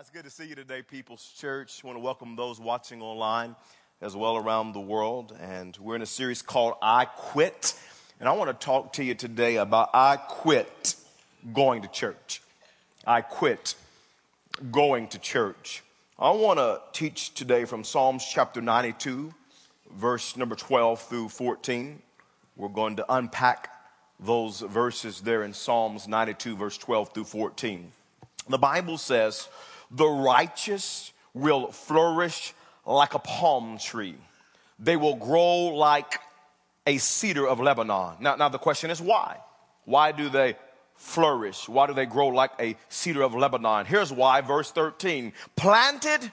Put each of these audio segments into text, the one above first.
it's good to see you today, People's Church. I want to welcome those watching online as well around the world. And we're in a series called I Quit. And I want to talk to you today about I quit going to church. I quit going to church. I want to teach today from Psalms chapter 92, verse number 12 through 14. We're going to unpack those verses there in Psalms 92, verse 12 through 14. The Bible says, the righteous will flourish like a palm tree. They will grow like a cedar of Lebanon. Now, now the question is why? Why do they flourish? Why do they grow like a cedar of Lebanon? Here's why, verse 13. Planted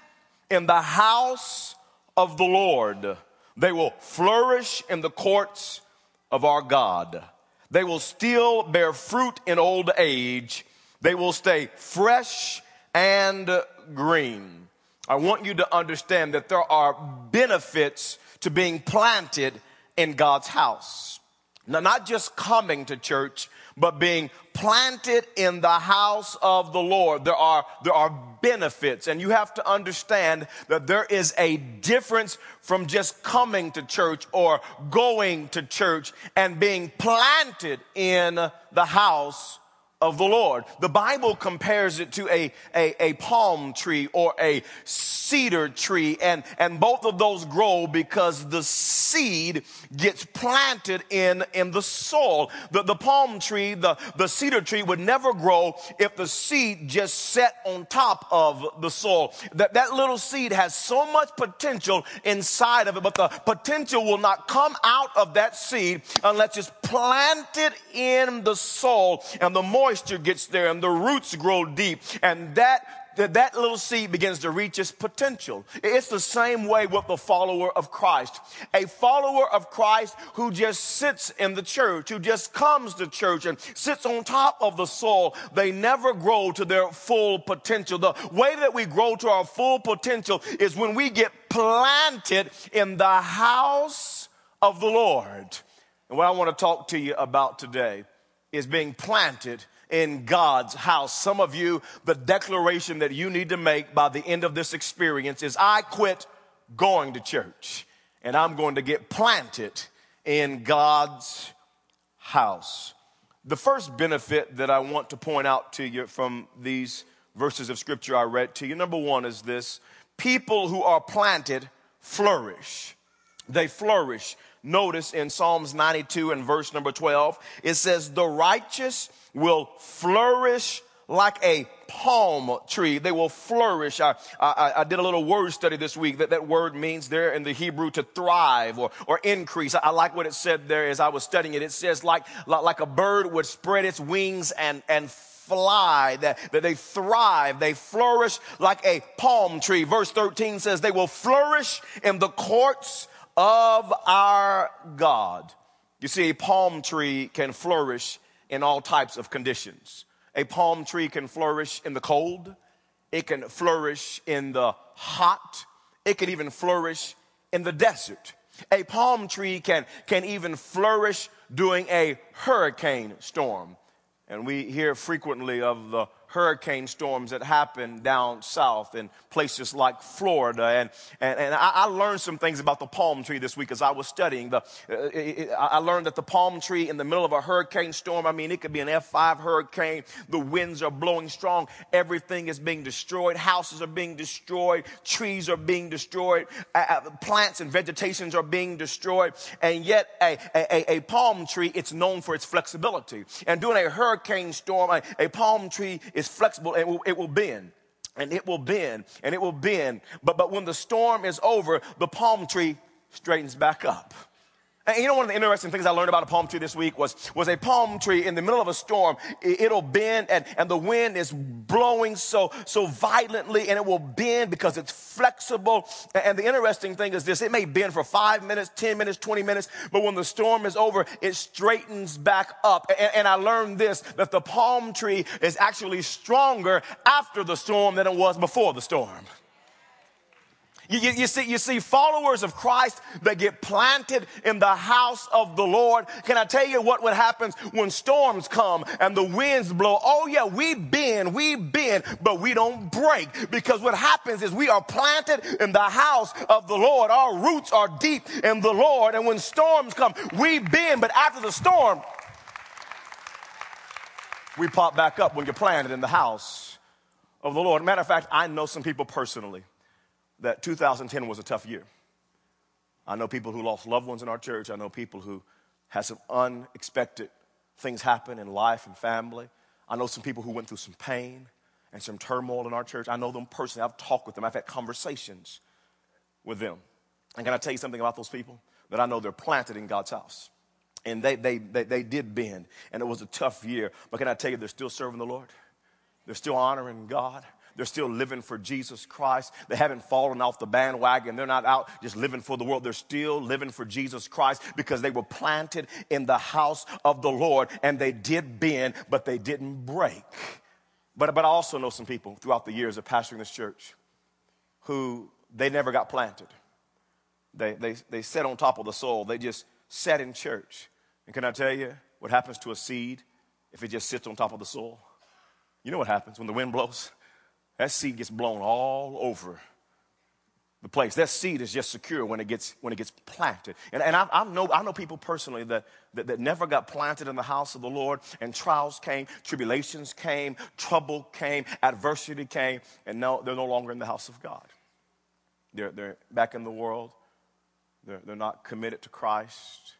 in the house of the Lord, they will flourish in the courts of our God. They will still bear fruit in old age. They will stay fresh and green. I want you to understand that there are benefits to being planted in God's house. Now, not just coming to church, but being planted in the house of the Lord. There are, there are benefits and you have to understand that there is a difference from just coming to church or going to church and being planted in the house of the Lord. The Bible compares it to a, a, a, palm tree or a cedar tree, and, and both of those grow because the seed gets planted in, in the soil. The, the palm tree, the, the cedar tree would never grow if the seed just set on top of the soil. That, that little seed has so much potential inside of it, but the potential will not come out of that seed unless it's planted in the soil and the moisture moisture gets there and the roots grow deep and that that, that little seed begins to reach its potential. It's the same way with the follower of Christ. A follower of Christ who just sits in the church, who just comes to church and sits on top of the soil, they never grow to their full potential. The way that we grow to our full potential is when we get planted in the house of the Lord. And what I want to talk to you about today is being planted in God's house. Some of you, the declaration that you need to make by the end of this experience is I quit going to church and I'm going to get planted in God's house. The first benefit that I want to point out to you from these verses of scripture I read to you, number one is this people who are planted flourish. They flourish. Notice in Psalms 92 and verse number 12, it says, The righteous will flourish like a palm tree. They will flourish. I, I, I, did a little word study this week that that word means there in the Hebrew to thrive or, or increase. I, I like what it said there as I was studying it. It says like, like, a bird would spread its wings and, and fly, that, that they thrive, they flourish like a palm tree. Verse 13 says they will flourish in the courts of our God. You see, a palm tree can flourish in all types of conditions. A palm tree can flourish in the cold, it can flourish in the hot, it can even flourish in the desert. A palm tree can, can even flourish during a hurricane storm. And we hear frequently of the hurricane storms that happen down south in places like Florida. And, and, and I, I, learned some things about the palm tree this week as I was studying. The, uh, I learned that the palm tree in the middle of a hurricane storm, I mean, it could be an F5 hurricane. The winds are blowing strong. Everything is being destroyed. Houses are being destroyed. Trees are being destroyed. Plants and vegetations are being destroyed. And yet a, a, a palm tree, it's known for its flexibility. And during a hurricane storm, a, a palm tree is is flexible and it will, it will bend and it will bend and it will bend. But, but when the storm is over, the palm tree straightens back up. And you know, one of the interesting things I learned about a palm tree this week was, was a palm tree in the middle of a storm. It, will bend and, and the wind is blowing so, so violently and it will bend because it's flexible. And the interesting thing is this, it may bend for five minutes, 10 minutes, 20 minutes, but when the storm is over, it straightens back up. And, and I learned this, that the palm tree is actually stronger after the storm than it was before the storm. You, you, you, see, you see followers of Christ that get planted in the house of the Lord. Can I tell you what, what happens when storms come and the winds blow? Oh yeah, we bend, we bend, but we don't break because what happens is we are planted in the house of the Lord. Our roots are deep in the Lord. And when storms come, we bend, but after the storm, we pop back up when you're planted in the house of the Lord. Matter of fact, I know some people personally that 2010 was a tough year. I know people who lost loved ones in our church. I know people who had some unexpected things happen in life and family. I know some people who went through some pain and some turmoil in our church. I know them personally. I've talked with them. I've had conversations with them. And can I tell you something about those people? That I know they're planted in God's house. And they, they, they, they did bend, and it was a tough year. But can I tell you, they're still serving the Lord? They're still honoring God. They're still living for Jesus Christ. They haven't fallen off the bandwagon. They're not out just living for the world. They're still living for Jesus Christ because they were planted in the house of the Lord and they did bend, but they didn't break. But, but I also know some people throughout the years of pastoring this church who they never got planted. They, they, they sat on top of the soil. They just sat in church. And can I tell you what happens to a seed if it just sits on top of the soil? You know what happens when the wind blows? That seed gets blown all over the place. That seed is just secure when it gets, when it gets planted. And, and I, I, know, I know people personally that, that, that never got planted in the house of the Lord, and trials came, tribulations came, trouble came, adversity came, and now they're no longer in the house of God. They're, they're back in the world. They're, they're not committed to Christ.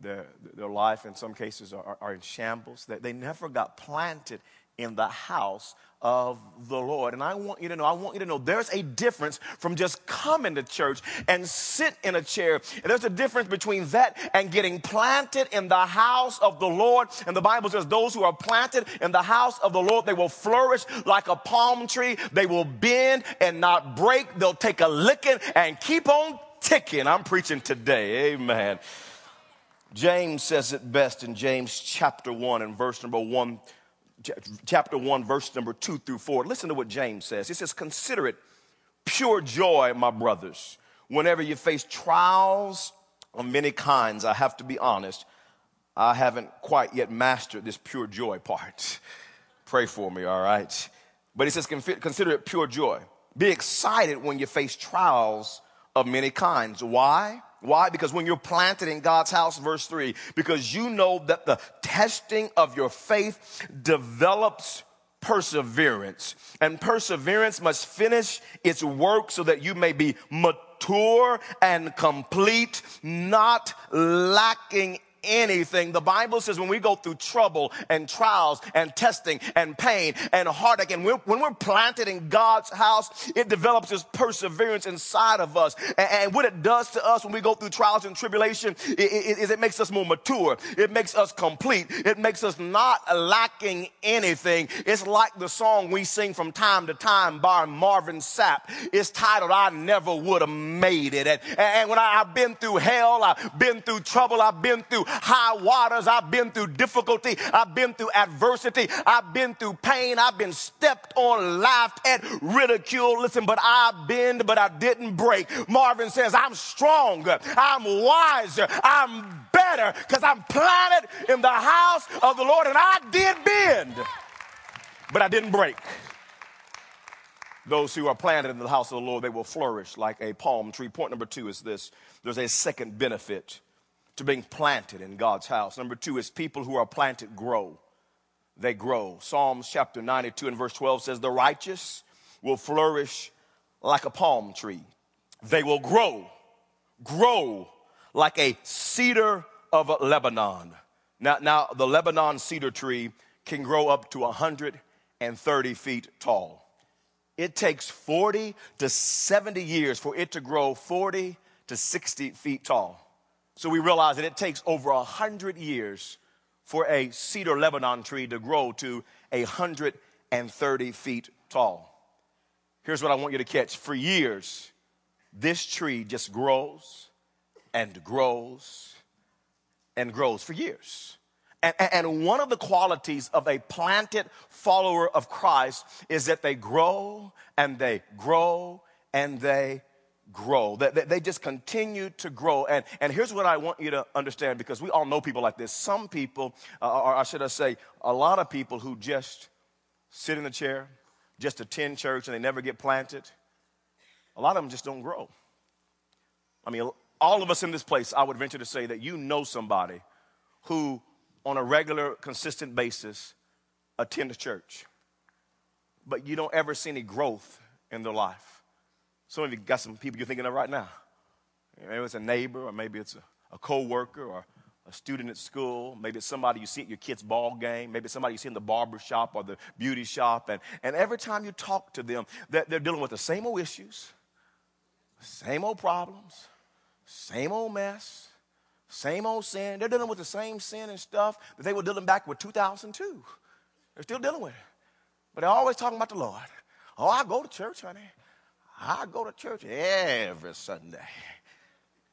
Their, their life, in some cases, are, are in shambles. They, they never got planted in the house of the Lord. And I want you to know, I want you to know there's a difference from just coming to church and sit in a chair. There's a difference between that and getting planted in the house of the Lord. And the Bible says those who are planted in the house of the Lord, they will flourish like a palm tree. They will bend and not break. They'll take a licking and keep on ticking. I'm preaching today. Amen. James says it best in James chapter 1 and verse number 1 chapter 1, verse number 2 through 4. Listen to what James says. He says, Consider it pure joy, my brothers, whenever you face trials of many kinds. I have to be honest, I haven't quite yet mastered this pure joy part. Pray for me, all right? But he says, Consider it pure joy. Be excited when you face trials of many kinds. Why? Why? Because when you're planted in God's house, verse 3, because you know that the testing of your faith develops perseverance. And perseverance must finish its work so that you may be mature and complete, not lacking anything. The Bible says when we go through trouble and trials and testing and pain and heartache, and we're, when we're planted in God's house, it develops this perseverance inside of us. And, and what it does to us when we go through trials and tribulation is it makes us more mature. It makes us complete. It makes us not lacking anything. It's like the song we sing from time to time by Marvin Sapp. It's titled, I Never Would Have Made It. And, and when I, I've been through hell, I've been through trouble, I've been through high waters. I've been through difficulty. I've been through adversity. I've been through pain. I've been stepped on, laughed at, ridiculed. Listen, but I bend, but I didn't break. Marvin says, I'm stronger. I'm wiser. I'm better because I'm planted in the house of the Lord and I did bend, but I didn't break. Those who are planted in the house of the Lord, they will flourish like a palm tree. Point number two is this there's a second benefit to being planted in God's house. Number two is people who are planted grow. They grow. Psalms chapter 92 and verse 12 says, The righteous will flourish like a palm tree. They will grow, grow like a cedar of Lebanon. Now, now the Lebanon cedar tree can grow up to 130 feet tall. It takes 40 to 70 years for it to grow 40 to 60 feet tall. So we realize that it takes over a hundred years for a cedar Lebanon tree to grow to a hundred and thirty feet tall. Here's what I want you to catch. For years, this tree just grows and grows and grows for years. And, and, one of the qualities of a planted follower of Christ is that they grow and they grow and they grow. That they just continue to grow. And, and here's what I want you to understand because we all know people like this. Some people, uh, or I should I say, a lot of people who just sit in the chair, just attend church, and they never get planted. A lot of them just don't grow. I mean, all of us in this place, I would venture to say that you know somebody who, on a regular, consistent basis, attends church, but you don't ever see any growth in their life. Some of you got some people you're thinking of right now. Maybe it's a neighbor, or maybe it's a, a co-worker, or a student at school. Maybe it's somebody you see at your kid's ball game. Maybe it's somebody you see in the barber shop or the beauty shop. And, and every time you talk to them, they're, they're dealing with the same old issues, same old problems, same old mess, same old sin. They're dealing with the same sin and stuff that they were dealing back with 2002. They're still dealing with it. But they're always talking about the Lord. Oh, I go to church, honey. I go to church every Sunday.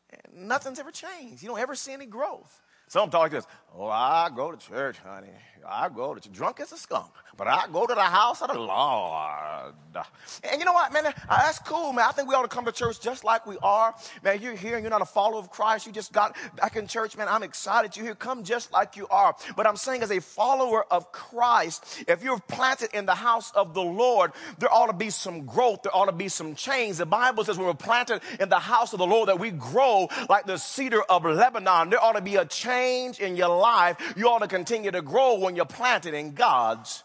And nothing's ever changed. You don't ever see any growth. Some talk like this. Oh, I go to church, honey. I go to church. Drunk as a skunk. But I go to the house of the Lord. And you know what, man? Uh, that's cool, man. I think we ought to come to church just like we are. Man, you're here and you're not a follower of Christ. You just got back in church, man. I'm excited you're here. Come just like you are. But I'm saying as a follower of Christ, if you're planted in the house of the Lord, there ought to be some growth. There ought to be some change. The Bible says when we're planted in the house of the Lord that we grow like the cedar of Lebanon. There ought to be a change in your life. You ought to continue to grow when you're planted in God's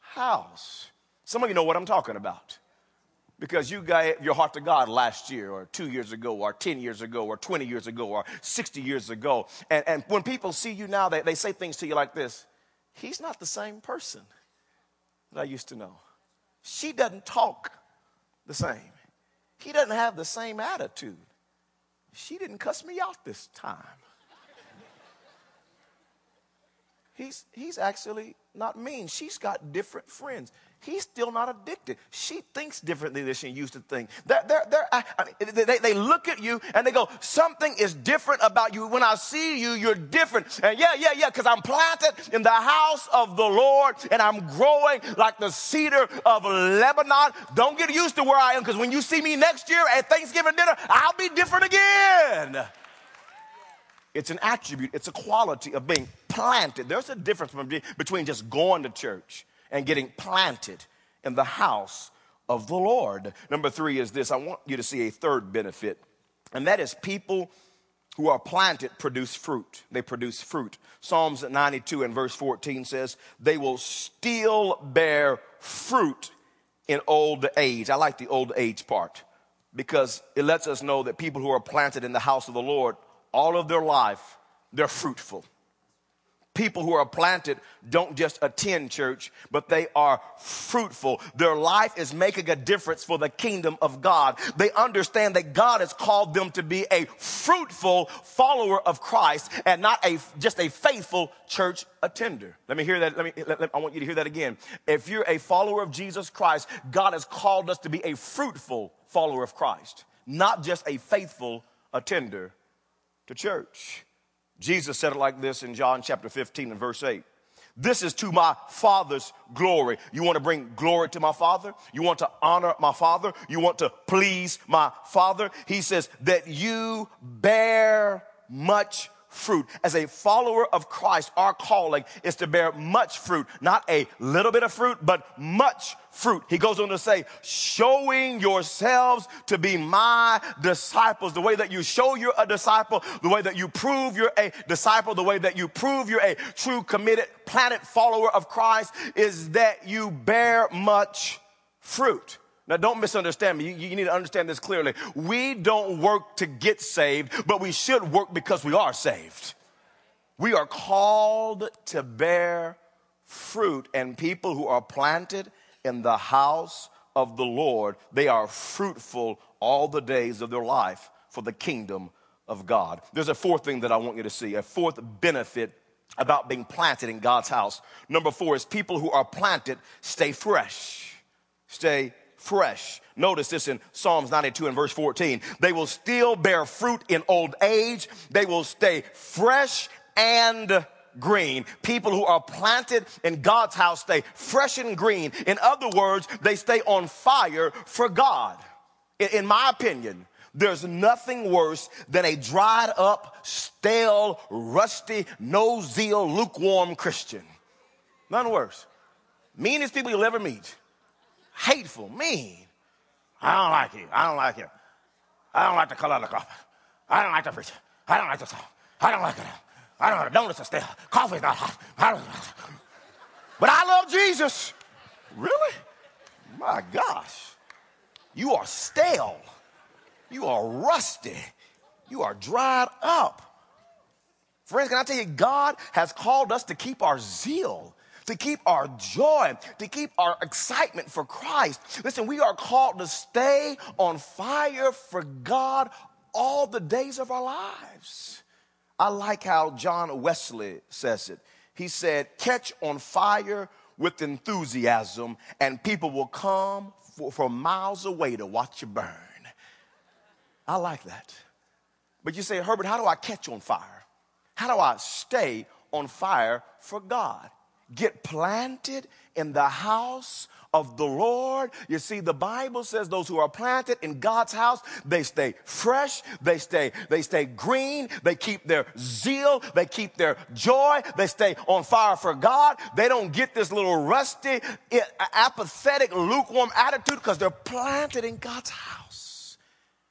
house. Some of you know what I'm talking about because you gave your heart to God last year or two years ago or 10 years ago or 20 years ago or 60 years ago. And, and when people see you now, they, they say things to you like this He's not the same person that I used to know. She doesn't talk the same. He doesn't have the same attitude. She didn't cuss me out this time. He's, he's actually not mean. She's got different friends. He's still not addicted. She thinks differently than she used to think. They're, they're, they're, I mean, they, they look at you and they go, something is different about you. When I see you, you're different. And yeah, yeah, yeah, because I'm planted in the house of the Lord and I'm growing like the cedar of Lebanon. Don't get used to where I am because when you see me next year at Thanksgiving dinner, I'll be different again. It's an attribute, it's a quality of being planted. There's a difference between just going to church and getting planted in the house of the Lord. Number three is this I want you to see a third benefit, and that is people who are planted produce fruit. They produce fruit. Psalms 92 and verse 14 says, They will still bear fruit in old age. I like the old age part because it lets us know that people who are planted in the house of the Lord all of their life, they're fruitful. People who are planted don't just attend church, but they are fruitful. Their life is making a difference for the kingdom of God. They understand that God has called them to be a fruitful follower of Christ and not a, just a faithful church attender. Let me hear that. Let me, let, let, I want you to hear that again. If you're a follower of Jesus Christ, God has called us to be a fruitful follower of Christ, not just a faithful attender to church. Jesus said it like this in John chapter 15 and verse 8. This is to my Father's glory. You want to bring glory to my Father? You want to honor my Father? You want to please my Father? He says that you bear much fruit. As a follower of Christ, our calling is to bear much fruit, not a little bit of fruit, but much fruit. He goes on to say, showing yourselves to be my disciples. The way that you show you're a disciple, the way that you prove you're a disciple, the way that you prove you're a true committed planet follower of Christ is that you bear much fruit. Now, don't misunderstand me. You, you, need to understand this clearly. We don't work to get saved, but we should work because we are saved. We are called to bear fruit, and people who are planted in the house of the Lord, they are fruitful all the days of their life for the kingdom of God. There's a fourth thing that I want you to see, a fourth benefit about being planted in God's house. Number four is people who are planted stay fresh. Stay fresh. Notice this in Psalms 92 and verse 14. They will still bear fruit in old age. They will stay fresh and green. People who are planted in God's house stay fresh and green. In other words, they stay on fire for God. In my opinion, There's nothing worse than a dried up, stale, rusty, no zeal, lukewarm Christian. None worse. Meanest people you'll ever meet. Hateful, mean. I don't like you. I don't like you. I don't like the color of the coffee. I don't like the preacher. I don't like the song. I don't like it. I don't like donuts are stale. Coffee's not hot. I don't but I love Jesus. Really? My gosh. You are stale. You are rusty. You are dried up. Friends, can I tell you, God has called us to keep our zeal to keep our joy, to keep our excitement for Christ. Listen, we are called to stay on fire for God all the days of our lives. I like how John Wesley says it. He said, Catch on fire with enthusiasm, and people will come for, from miles away to watch you burn. I like that. But you say, Herbert, how do I catch on fire? How do I stay on fire for God? Get planted in the house of the Lord. You see, the Bible says those who are planted in God's house, they stay fresh, they stay, they stay green, they keep their zeal, they keep their joy, they stay on fire for God. They don't get this little rusty, apathetic, lukewarm attitude because they're planted in God's house.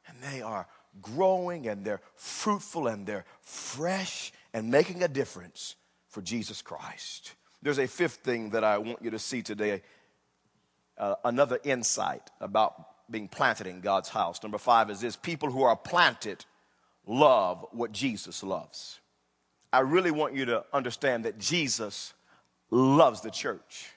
And they are growing and they're fruitful and they're fresh and making a difference for Jesus Christ. There's a fifth thing that I want you to see today uh, another insight about being planted in God's house. Number five is this people who are planted love what Jesus loves. I really want you to understand that Jesus loves the church.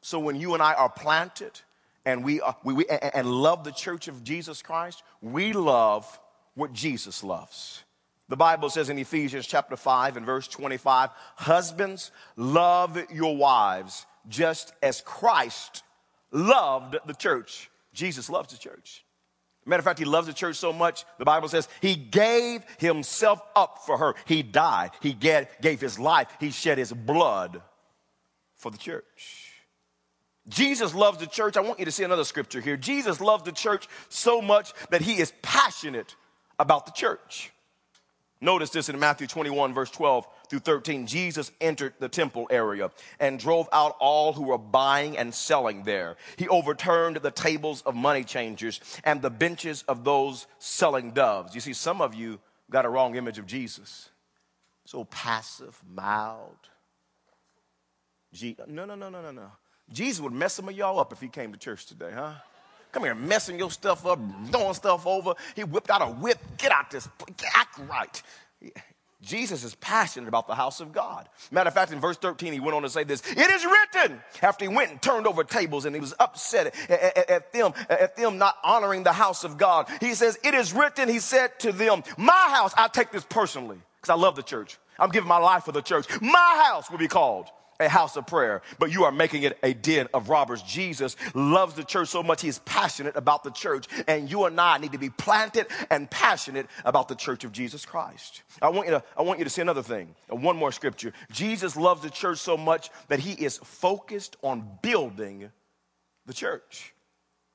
So when you and I are planted and we, are, we, we and love the church of Jesus Christ, we love what Jesus loves. The Bible says in Ephesians chapter 5 and verse 25, husbands, love your wives just as Christ loved the church. Jesus loves the church. Matter of fact, he loves the church so much, the Bible says he gave himself up for her. He died. He gave, his life. He shed his blood for the church. Jesus loves the church. I want you to see another scripture here. Jesus loves the church so much that he is passionate about the church. Notice this in Matthew 21, verse 12 through 13. Jesus entered the temple area and drove out all who were buying and selling there. He overturned the tables of money changers and the benches of those selling doves. You see, some of you got a wrong image of Jesus. So passive, mild. no, no, no, no, no, no. Jesus would mess some of y'all up if he came to church today, huh? Come here, messing your stuff up, throwing stuff over. He whipped out a whip. Get out this, act right. Jesus is passionate about the house of God. Matter of fact, in verse 13, he went on to say this It is written, after he went and turned over tables and he was upset at, at, at, them, at them not honoring the house of God. He says, It is written, he said to them, My house, I take this personally because I love the church. I'm giving my life for the church. My house will be called a house of prayer, but you are making it a den of robbers. Jesus loves the church so much, he's passionate about the church. And you and I need to be planted and passionate about the church of Jesus Christ. I want you to, I want you to see another thing, one more scripture. Jesus loves the church so much that he is focused on building the church.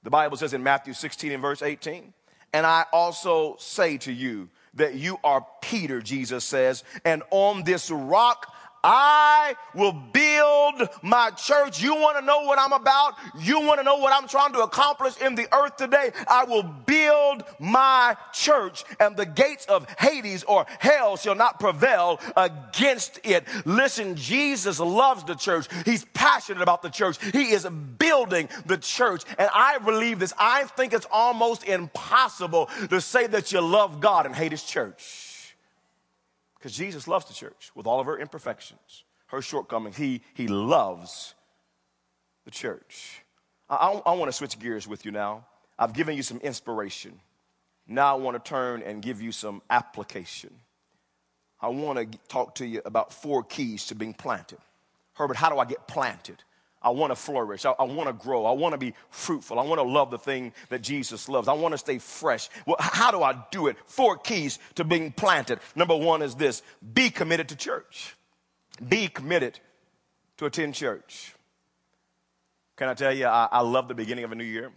The Bible says in Matthew 16 and verse 18, and I also say to you that you are Peter, Jesus says, and on this rock I will build my church. You want to know what I'm about? You want to know what I'm trying to accomplish in the earth today? I will build my church and the gates of Hades or hell shall not prevail against it. Listen, Jesus loves the church. He's passionate about the church. He is building the church. And I believe this. I think it's almost impossible to say that you love God and hate his church. Because Jesus loves the church with all of her imperfections, her shortcomings. He, he loves the church. I, I, I want to switch gears with you now. I've given you some inspiration. Now I want to turn and give you some application. I want to talk to you about four keys to being planted. Herbert, how do I get planted? I want to flourish. I, I want to grow. I want to be fruitful. I want to love the thing that Jesus loves. I want to stay fresh. Well, how do I do it? Four keys to being planted. Number one is this be committed to church. Be committed to attend church. Can I tell you, I, I love the beginning of a new year.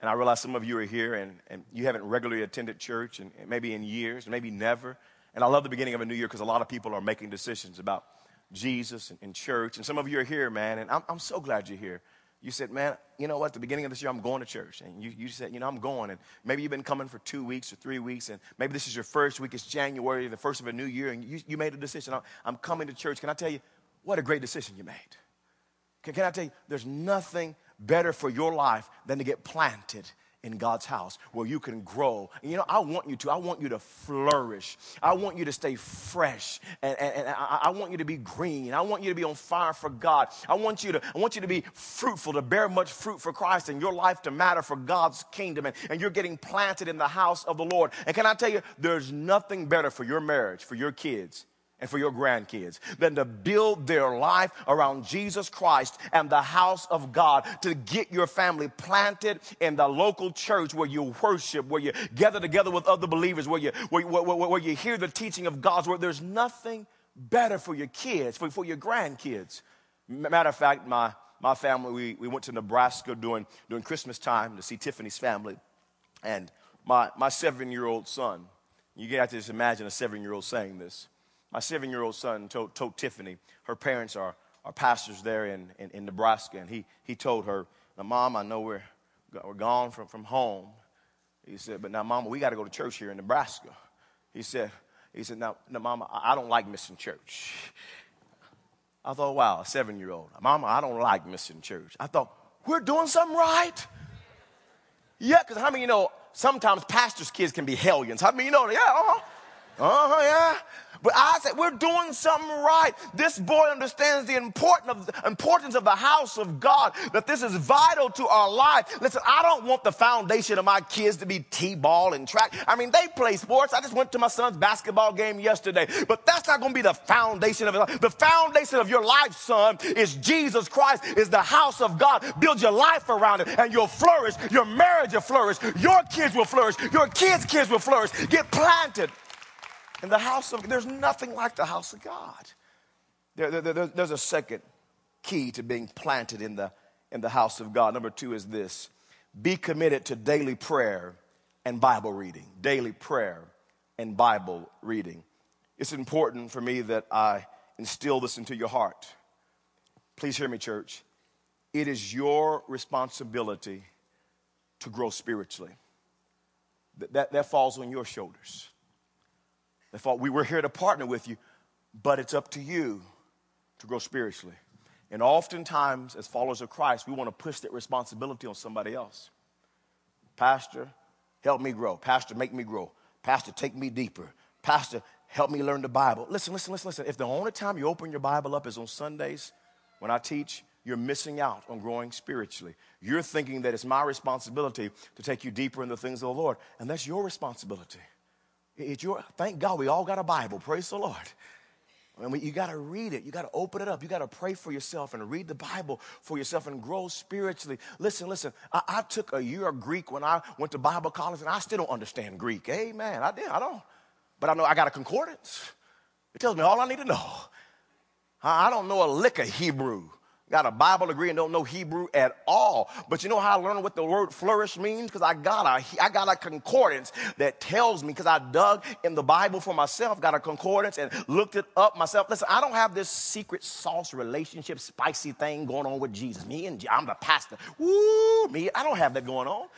And I realize some of you are here and, and you haven't regularly attended church and, and maybe in years, maybe never. And I love the beginning of a new year because a lot of people are making decisions about Jesus and, and, church. And some of you are here, man, and I'm, I'm so glad you're here. You said, man, you know what? At the beginning of this year, I'm going to church. And you, you said, you know, I'm going. And maybe you've been coming for two weeks or three weeks. And maybe this is your first week. It's January, the first of a new year. And you, you made a decision. I'm, I'm coming to church. Can I tell you, what a great decision you made? Can, can I tell you, there's nothing better for your life than to get planted in God's house where you can grow. You know, I want you to. I want you to flourish. I want you to stay fresh. And, and, and I, I, want you to be green. I want you to be on fire for God. I want you to, I want you to be fruitful, to bear much fruit for Christ and your life to matter for God's kingdom. And, and you're getting planted in the house of the Lord. And can I tell you, there's nothing better for your marriage, for your kids, and for your grandkids than to build their life around Jesus Christ and the house of God, to get your family planted in the local church where you worship, where you gather together with other believers, where you, where, where, where, where you hear the teaching of God's word. There's nothing better for your kids, for, for your grandkids. Matter of fact, my, my family, we, we went to Nebraska during, during Christmas time to see Tiffany's family. And my, my seven year old son, you have to just imagine a seven year old saying this my seven year old son told, told, Tiffany, her parents are, are pastors there in, in, in Nebraska, and he, he told her, Now, Mom, I know we're, we're gone from, from home. He said, But now, Mama, we got to go to church here in Nebraska. He said, he said, now, now, Mama, I don't like missing church. I thought, wow, a seven year old. Mama, I don't like missing church. I thought, we're doing something right. Yeah, because how many you know sometimes pastors' kids can be hellions? How many you know? Yeah, uh-huh. Uh-huh, yeah. But I said, we're doing something right. This boy understands the importance of, the importance of the house of God, that this is vital to our life. Listen, I don't want the foundation of my kids to be T-ball and track. I mean, they play sports. I just went to my son's basketball game yesterday, but that's not going to be the foundation of it. The foundation of your life, son, is Jesus Christ, is the house of God. Build your life around it and you'll flourish. Your marriage will flourish. Your kids will flourish. Your kids' kids will flourish. Get planted in the house of there's nothing like the house of God. There, there, there, there's a second key to being planted in the, in the house of God. Number two is this be committed to daily prayer and Bible reading. Daily prayer and Bible reading. It's important for me that I instill this into your heart. Please hear me, church. It is your responsibility to grow spiritually. That, that, that falls on your shoulders. They thought we were here to partner with you, but it's up to you to grow spiritually. And oftentimes, as followers of Christ, we want to push that responsibility on somebody else. Pastor, help me grow. Pastor, make me grow. Pastor, take me deeper. Pastor, help me learn the Bible. Listen, listen, listen, listen. If the only time you open your Bible up is on Sundays when I teach, you're missing out on growing spiritually. You're thinking that it's my responsibility to take you deeper in the things of the Lord, and that's your responsibility. It's your, thank God we all got a Bible. Praise the Lord. I mean, you got to read it. You got to open it up. You got to pray for yourself and read the Bible for yourself and grow spiritually. Listen, listen. I, I, took a year of Greek when I went to Bible college, and I still don't understand Greek. Amen. I did. I don't. But I know I got a concordance. It tells me all I need to know. I, I don't know a lick of Hebrew got a Bible degree and don't know Hebrew at all. But you know how I learned what the word flourish means? Because I got a I got a concordance that tells me, because I dug in the Bible for myself, got a concordance and looked it up myself. Listen, I don't have this secret sauce relationship, spicy thing going on with Jesus. Me and I'm the pastor. Woo, me, I don't have that going on.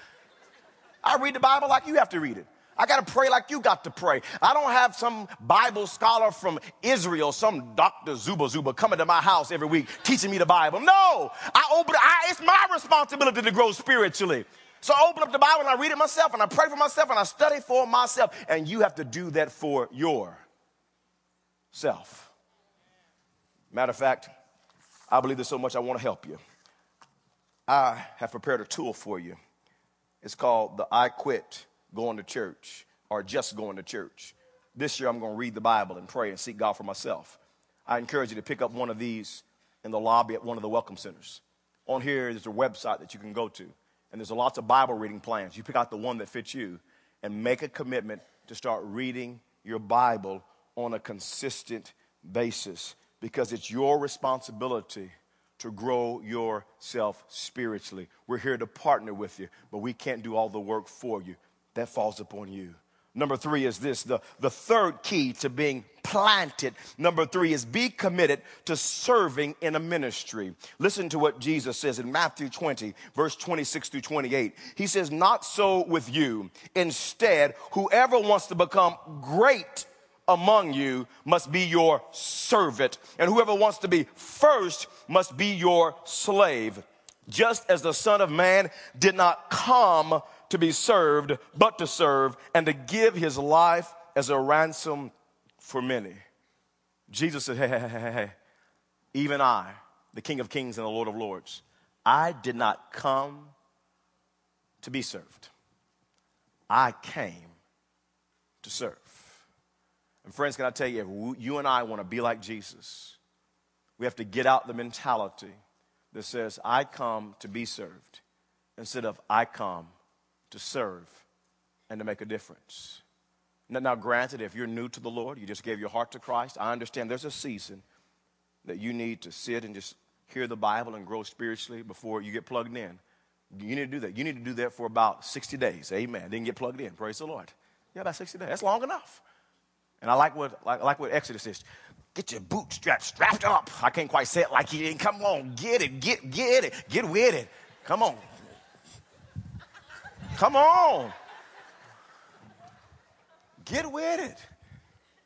I read the Bible like you have to read it. I got to pray like you got to pray. I don't have some Bible scholar from Israel, some Dr. Zuba Zuba coming to my house every week teaching me the Bible. No, I open I, it's my responsibility to grow spiritually. So I open up the Bible and I read it myself and I pray for myself and I study for myself. And you have to do that for yourself. Matter of fact, I believe there's so much I want to help you. I have prepared a tool for you. It's called the I Quit going to church or just going to church. This year, I'm going to read the Bible and pray and seek God for myself. I encourage you to pick up one of these in the lobby at one of the welcome centers. On here is a website that you can go to, and there's lots of Bible reading plans. You pick out the one that fits you and make a commitment to start reading your Bible on a consistent basis because it's your responsibility to grow yourself spiritually. We're here to partner with you, but we can't do all the work for you. That falls upon you. Number three is this the, the third key to being planted. Number three is be committed to serving in a ministry. Listen to what Jesus says in Matthew 20, verse 26 through 28. He says, Not so with you. Instead, whoever wants to become great among you must be your servant, and whoever wants to be first must be your slave. Just as the Son of Man did not come to be served, but to serve and to give his life as a ransom for many. Jesus said, Hey, hey, hey, hey, hey. even I, the King of Kings and the Lord of Lords, I did not come to be served. I came to serve. And friends, can I tell you, if you and I want to be like Jesus, we have to get out the mentality that says, I come to be served, instead of I come to serve and to make a difference. Now, granted, if you're new to the Lord, you just gave your heart to Christ, I understand there's a season that you need to sit and just hear the Bible and grow spiritually before you get plugged in. You need to do that. You need to do that for about 60 days. Amen. Then get plugged in. Praise the Lord. Yeah, about 60 days. That's long enough. And I like what, like, like what Exodus says. Get your bootstraps strapped up. I can't quite say it like he didn't. Come on, get it, get, get it, get with it. Come on. Come on. Get with it.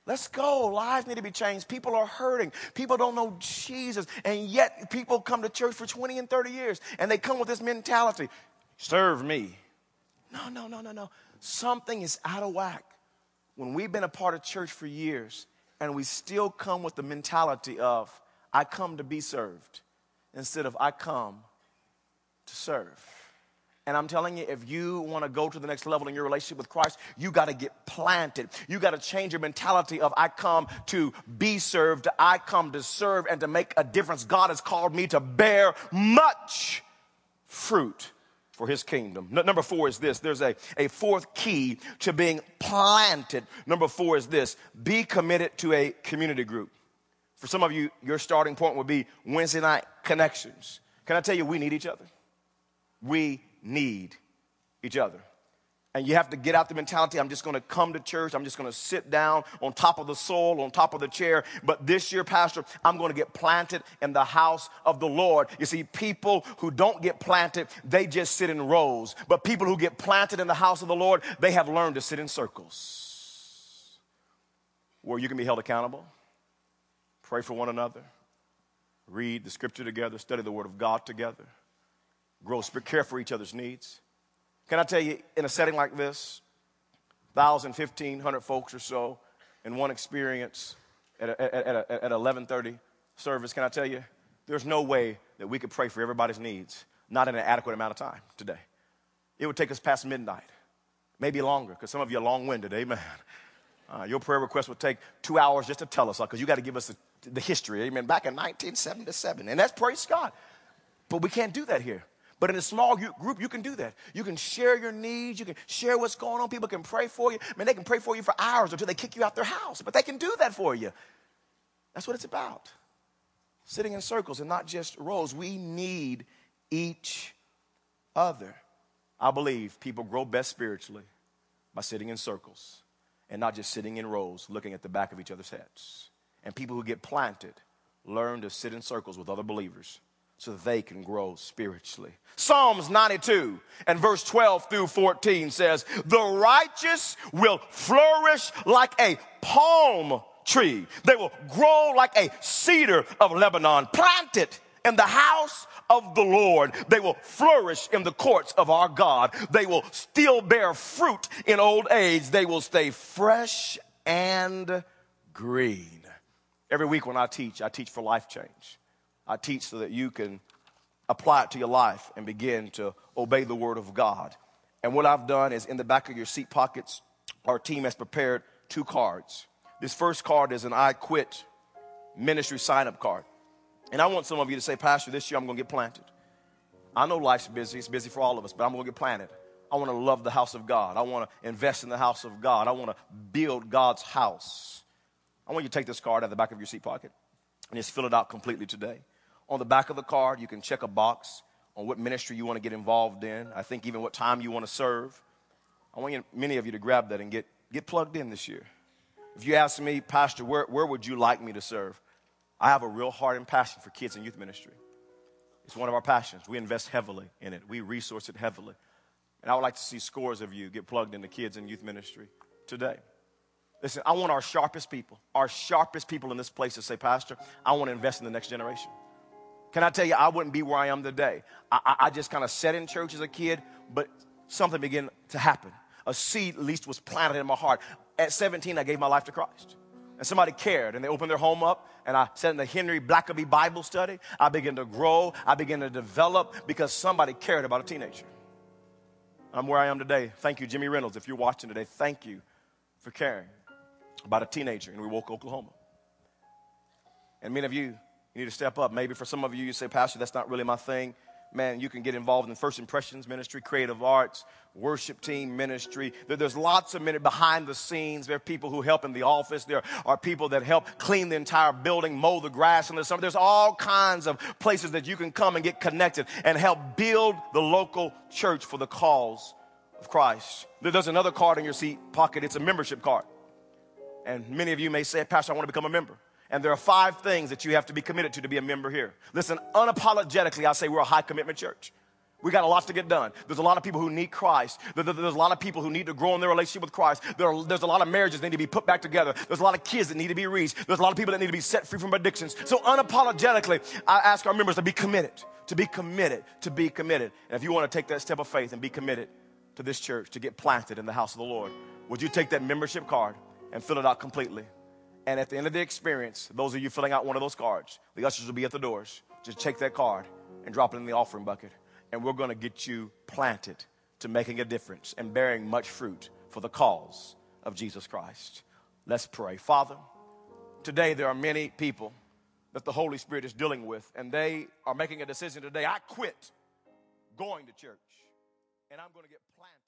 Let's go. Lives need to be changed. People are hurting. People don't know Jesus. And yet, people come to church for 20 and 30 years and they come with this mentality serve me. No, no, no, no, no. Something is out of whack. When we've been a part of church for years and we still come with the mentality of, I come to be served instead of I come to serve. And I'm telling you, if you want to go to the next level in your relationship with Christ, you got to get planted. You got to change your mentality of I come to be served, I come to serve and to make a difference. God has called me to bear much fruit for his kingdom. number four is this there's a, a fourth key to being planted. Number four is this be committed to a community group. For some of you, your starting point would be Wednesday night connections. Can I tell you, we need each other? We need each other. And you have to get out the mentality I'm just going to come to church, I'm just going to sit down on top of the soul, on top of the chair. But this year, Pastor, I'm going to get planted in the house of the Lord. You see, people who don't get planted, they just sit in rows. But people who get planted in the house of the Lord, they have learned to sit in circles where you can be held accountable, pray for one another, read the scripture together, study the word of God together grow spirit, care for each other's needs. Can I tell you, in a setting like this, 1,000, 1,500 folks or so in one experience at, a, at, a, at 1130 service, can I tell you, there's no way that we could pray for everybody's needs, not in an adequate amount of time today. It would take us past midnight, maybe longer, because some of you are long-winded, amen. Uh, your prayer request would take two hours just to tell us, because you got to give us the, the history, amen, back in 1977. And that's praise God. But we can't do that here. But in a small group, you can do that. You can share your needs. You can share what's going on. People can pray for you. I mean, they can pray for you for hours until they kick you out their house, but they can do that for you. That's what it's about. Sitting in circles and not just rows. We need each other. I believe people grow best spiritually by sitting in circles and not just sitting in rows looking at the back of each other's heads. And people who get planted learn to sit in circles with other believers so they can grow spiritually. Psalms 92 and verse 12 through 14 says, The righteous will flourish like a palm tree. They will grow like a cedar of Lebanon, planted in the house of the Lord. They will flourish in the courts of our God. They will still bear fruit in old age. They will stay fresh and green. Every week when I teach, I teach for life change. I teach so that you can apply it to your life and begin to obey the word of God. And what I've done is in the back of your seat pockets, our team has prepared two cards. This first card is an I quit ministry sign up card. And I want some of you to say, Pastor, this year I'm going to get planted. I know life's busy, it's busy for all of us, but I'm going to get planted. I want to love the house of God. I want to invest in the house of God. I want to build God's house. I want you to take this card out of the back of your seat pocket and just fill it out completely today. On the back of the card, you can check a box on what ministry you want to get involved in. I think even what time you want to serve. I want you, many of you to grab that and get, get plugged in this year. If you ask me, Pastor, where, where would you like me to serve? I have a real heart and passion for kids and youth ministry. It's one of our passions. We invest heavily in it, we resource it heavily. And I would like to see scores of you get plugged into kids and youth ministry today. Listen, I want our sharpest people, our sharpest people in this place to say, Pastor, I want to invest in the next generation. Can I tell you, I wouldn't be where I am today. I, I, just kind of sat in church as a kid, but something began to happen. A seed, at least, was planted in my heart. At 17, I gave my life to Christ. And somebody cared, and they opened their home up, and I sat in the Henry Blackaby Bible study. I began to grow, I began to develop because somebody cared about a teenager. I'm where I am today. Thank you, Jimmy Reynolds. If you're watching today, thank you for caring about a teenager in Wewoka, Oklahoma. And many of you, you need to step up. Maybe for some of you, you say, Pastor, that's not really my thing. Man, you can get involved in First Impressions Ministry, Creative Arts, Worship Team Ministry. There's lots of minute behind the scenes. There are people who help in the office. There are people that help clean the entire building, mow the grass in the summer. There's all kinds of places that you can come and get connected and help build the local church for the cause of Christ. There's another card in your seat pocket. It's a membership card. And many of you may say, Pastor, I want to become a member. And there are five things that you have to be committed to to be a member here. Listen, unapologetically, I say we're a high commitment church. We got a lot to get done. There's a lot of people who need Christ. There's a lot of people who need to grow in their relationship with Christ. there's a lot of marriages that need to be put back together. There's a lot of kids that need to be reached. There's a lot of people that need to be set free from addictions. So unapologetically, I ask our members to be committed, to be committed, to be committed. And if you want to take that step of faith and be committed to this church, to get planted in the house of the Lord, would you take that membership card and fill it out completely? And at the end of the experience, those of you filling out one of those cards, the ushers will be at the doors. Just take that card and drop it in the offering bucket. And we're going to get you planted to making a difference and bearing much fruit for the cause of Jesus Christ. Let's pray. Father, today there are many people that the Holy Spirit is dealing with, and they are making a decision today. I quit going to church, and I'm going to get planted.